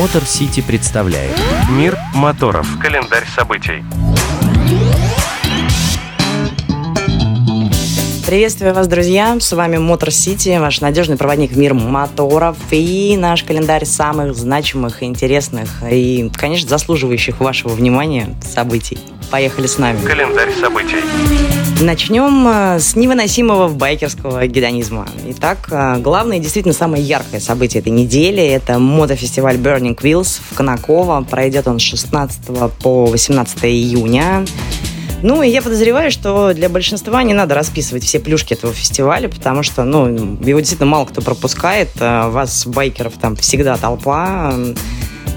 Мотор Сити представляет Мир моторов. Календарь событий. Приветствую вас, друзья! С вами Мотор Сити, ваш надежный проводник в мир моторов и наш календарь самых значимых, интересных и, конечно, заслуживающих вашего внимания событий. Поехали с нами. Календарь событий. Начнем э, с невыносимого байкерского гедонизма. Итак, э, главное и действительно самое яркое событие этой недели – это мотофестиваль Burning Wheels в Конаково. Пройдет он с 16 по 18 июня. Ну, и я подозреваю, что для большинства не надо расписывать все плюшки этого фестиваля, потому что, ну, его действительно мало кто пропускает. Э, вас, байкеров, там всегда толпа.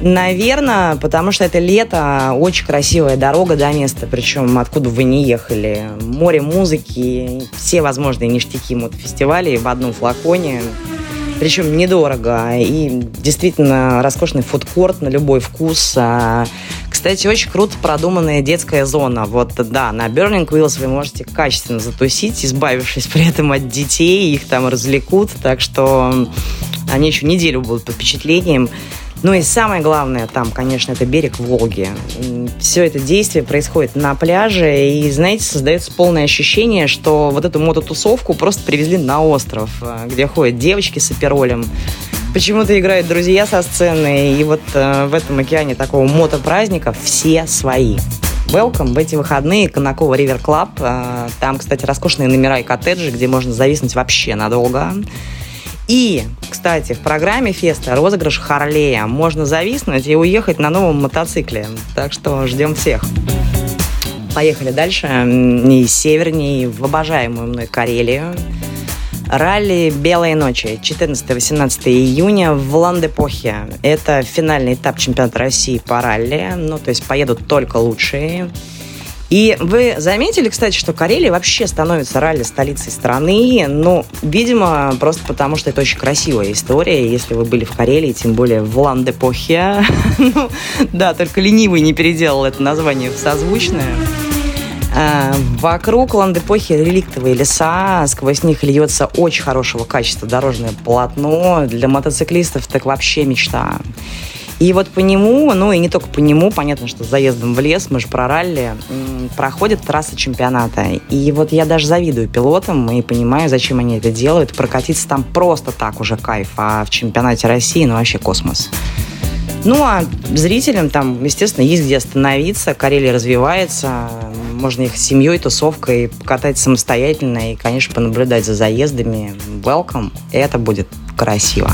Наверное, потому что это лето, очень красивая дорога до места, причем откуда вы не ехали. Море музыки, все возможные ништяки мотофестивалей в одном флаконе. Причем недорого. И действительно роскошный фудкорт на любой вкус. Кстати, очень круто продуманная детская зона. Вот, да, на Burning Wheels вы можете качественно затусить, избавившись при этом от детей, их там развлекут, так что они еще неделю будут под впечатлением. Ну и самое главное там, конечно, это берег Волги. Все это действие происходит на пляже, и, знаете, создается полное ощущение, что вот эту мототусовку просто привезли на остров, э, где ходят девочки с аперолем, почему-то играют друзья со сцены, и вот э, в этом океане такого мотопраздника все свои. Welcome в эти выходные Конаково River Club. Э, там, кстати, роскошные номера и коттеджи, где можно зависнуть вообще надолго. И, кстати, в программе феста розыгрыш Харлея. Можно зависнуть и уехать на новом мотоцикле. Так что ждем всех. Поехали дальше. И севернее, в обожаемую мной Карелию. Ралли «Белые ночи» 14-18 июня в Ландепохе. Это финальный этап чемпионата России по ралли. Ну, то есть поедут только лучшие. И вы заметили, кстати, что Карелия вообще становится ралли-столицей страны, ну, видимо, просто потому, что это очень красивая история, если вы были в Карелии, тем более в Ландепохе. ну, да, только ленивый не переделал это название в созвучное. А, вокруг Ландепохи реликтовые леса, сквозь них льется очень хорошего качества дорожное полотно. Для мотоциклистов так вообще мечта. И вот по нему, ну и не только по нему, понятно, что с заездом в лес, мы же про ралли, проходит трасса чемпионата. И вот я даже завидую пилотам и понимаю, зачем они это делают. Прокатиться там просто так уже кайф, а в чемпионате России, ну вообще космос. Ну, а зрителям там, естественно, есть где остановиться. Карелия развивается. Можно их с семьей, тусовкой покатать самостоятельно и, конечно, понаблюдать за заездами. Welcome. Это будет красиво.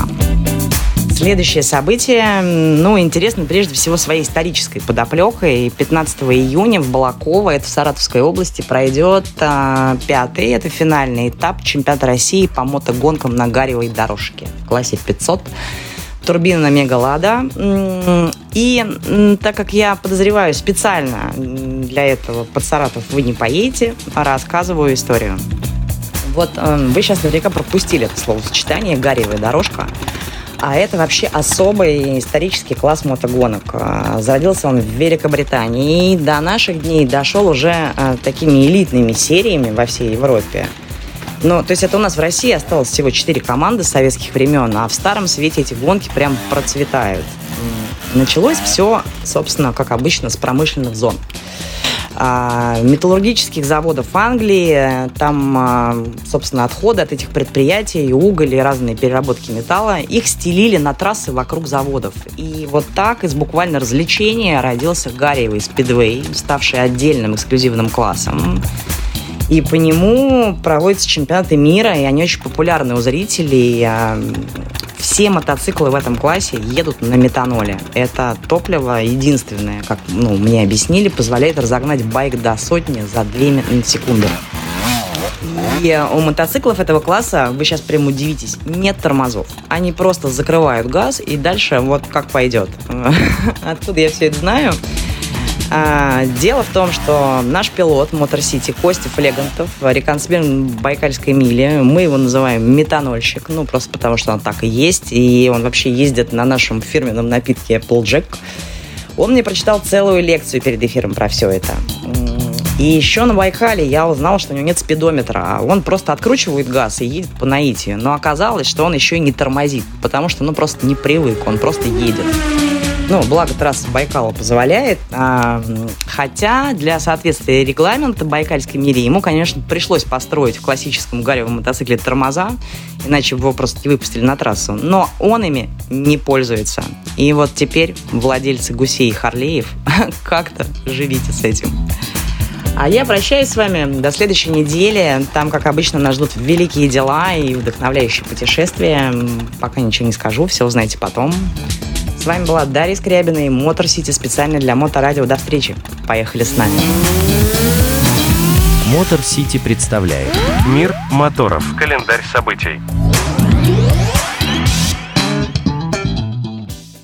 Следующее событие, ну, интересно прежде всего своей исторической подоплекой. 15 июня в Балаково, это в Саратовской области, пройдет а, пятый, это финальный этап чемпионата России по мотогонкам на гаревой дорожке в классе 500 турбина на Мегалада. И так как я подозреваю специально для этого под Саратов вы не поедете, рассказываю историю. Вот э, вы сейчас наверняка пропустили это словосочетание «гаревая дорожка». А это вообще особый исторический класс мотогонок. А, зародился он в Великобритании и до наших дней дошел уже а, такими элитными сериями во всей Европе. Ну, то есть это у нас в России осталось всего 4 команды советских времен, а в Старом Свете эти гонки прям процветают. Началось все, собственно, как обычно, с промышленных зон. А, металлургических заводов Англии. Там, а, собственно, отходы от этих предприятий, уголь и разные переработки металла, их стелили на трассы вокруг заводов. И вот так из буквально развлечения родился Гарриевый спидвей, ставший отдельным эксклюзивным классом. И по нему проводятся чемпионаты мира, и они очень популярны у зрителей. Все мотоциклы в этом классе едут на метаноле. Это топливо единственное, как ну, мне объяснили, позволяет разогнать байк до сотни за 2 секунды. И у мотоциклов этого класса, вы сейчас прям удивитесь, нет тормозов. Они просто закрывают газ и дальше вот как пойдет. Откуда я все это знаю? А, дело в том, что наш пилот Мотор Сити Костя Флегантов, реконсмен Байкальской мили, мы его называем метанольщик, ну просто потому, что он так и есть, и он вообще ездит на нашем фирменном напитке Applejack. Он мне прочитал целую лекцию перед эфиром про все это. И еще на Байкале я узнал, что у него нет спидометра. А он просто откручивает газ и едет по наитию. Но оказалось, что он еще и не тормозит, потому что ну просто не привык, он просто едет. Ну, благо трасса Байкала позволяет. А, хотя для соответствия регламента Байкальской мире ему, конечно, пришлось построить в классическом гаревом мотоцикле тормоза, иначе бы его просто не выпустили на трассу. Но он ими не пользуется. И вот теперь владельцы гусей и Харлеев как-то живите с этим. А я прощаюсь с вами до следующей недели. Там, как обычно, нас ждут великие дела и вдохновляющие путешествия. Пока ничего не скажу, все узнаете потом. С вами была Дарья Скрябина и Мотор Сити специально для Моторадио. До встречи. Поехали с нами. Мотор Сити представляет Мир моторов. Календарь событий.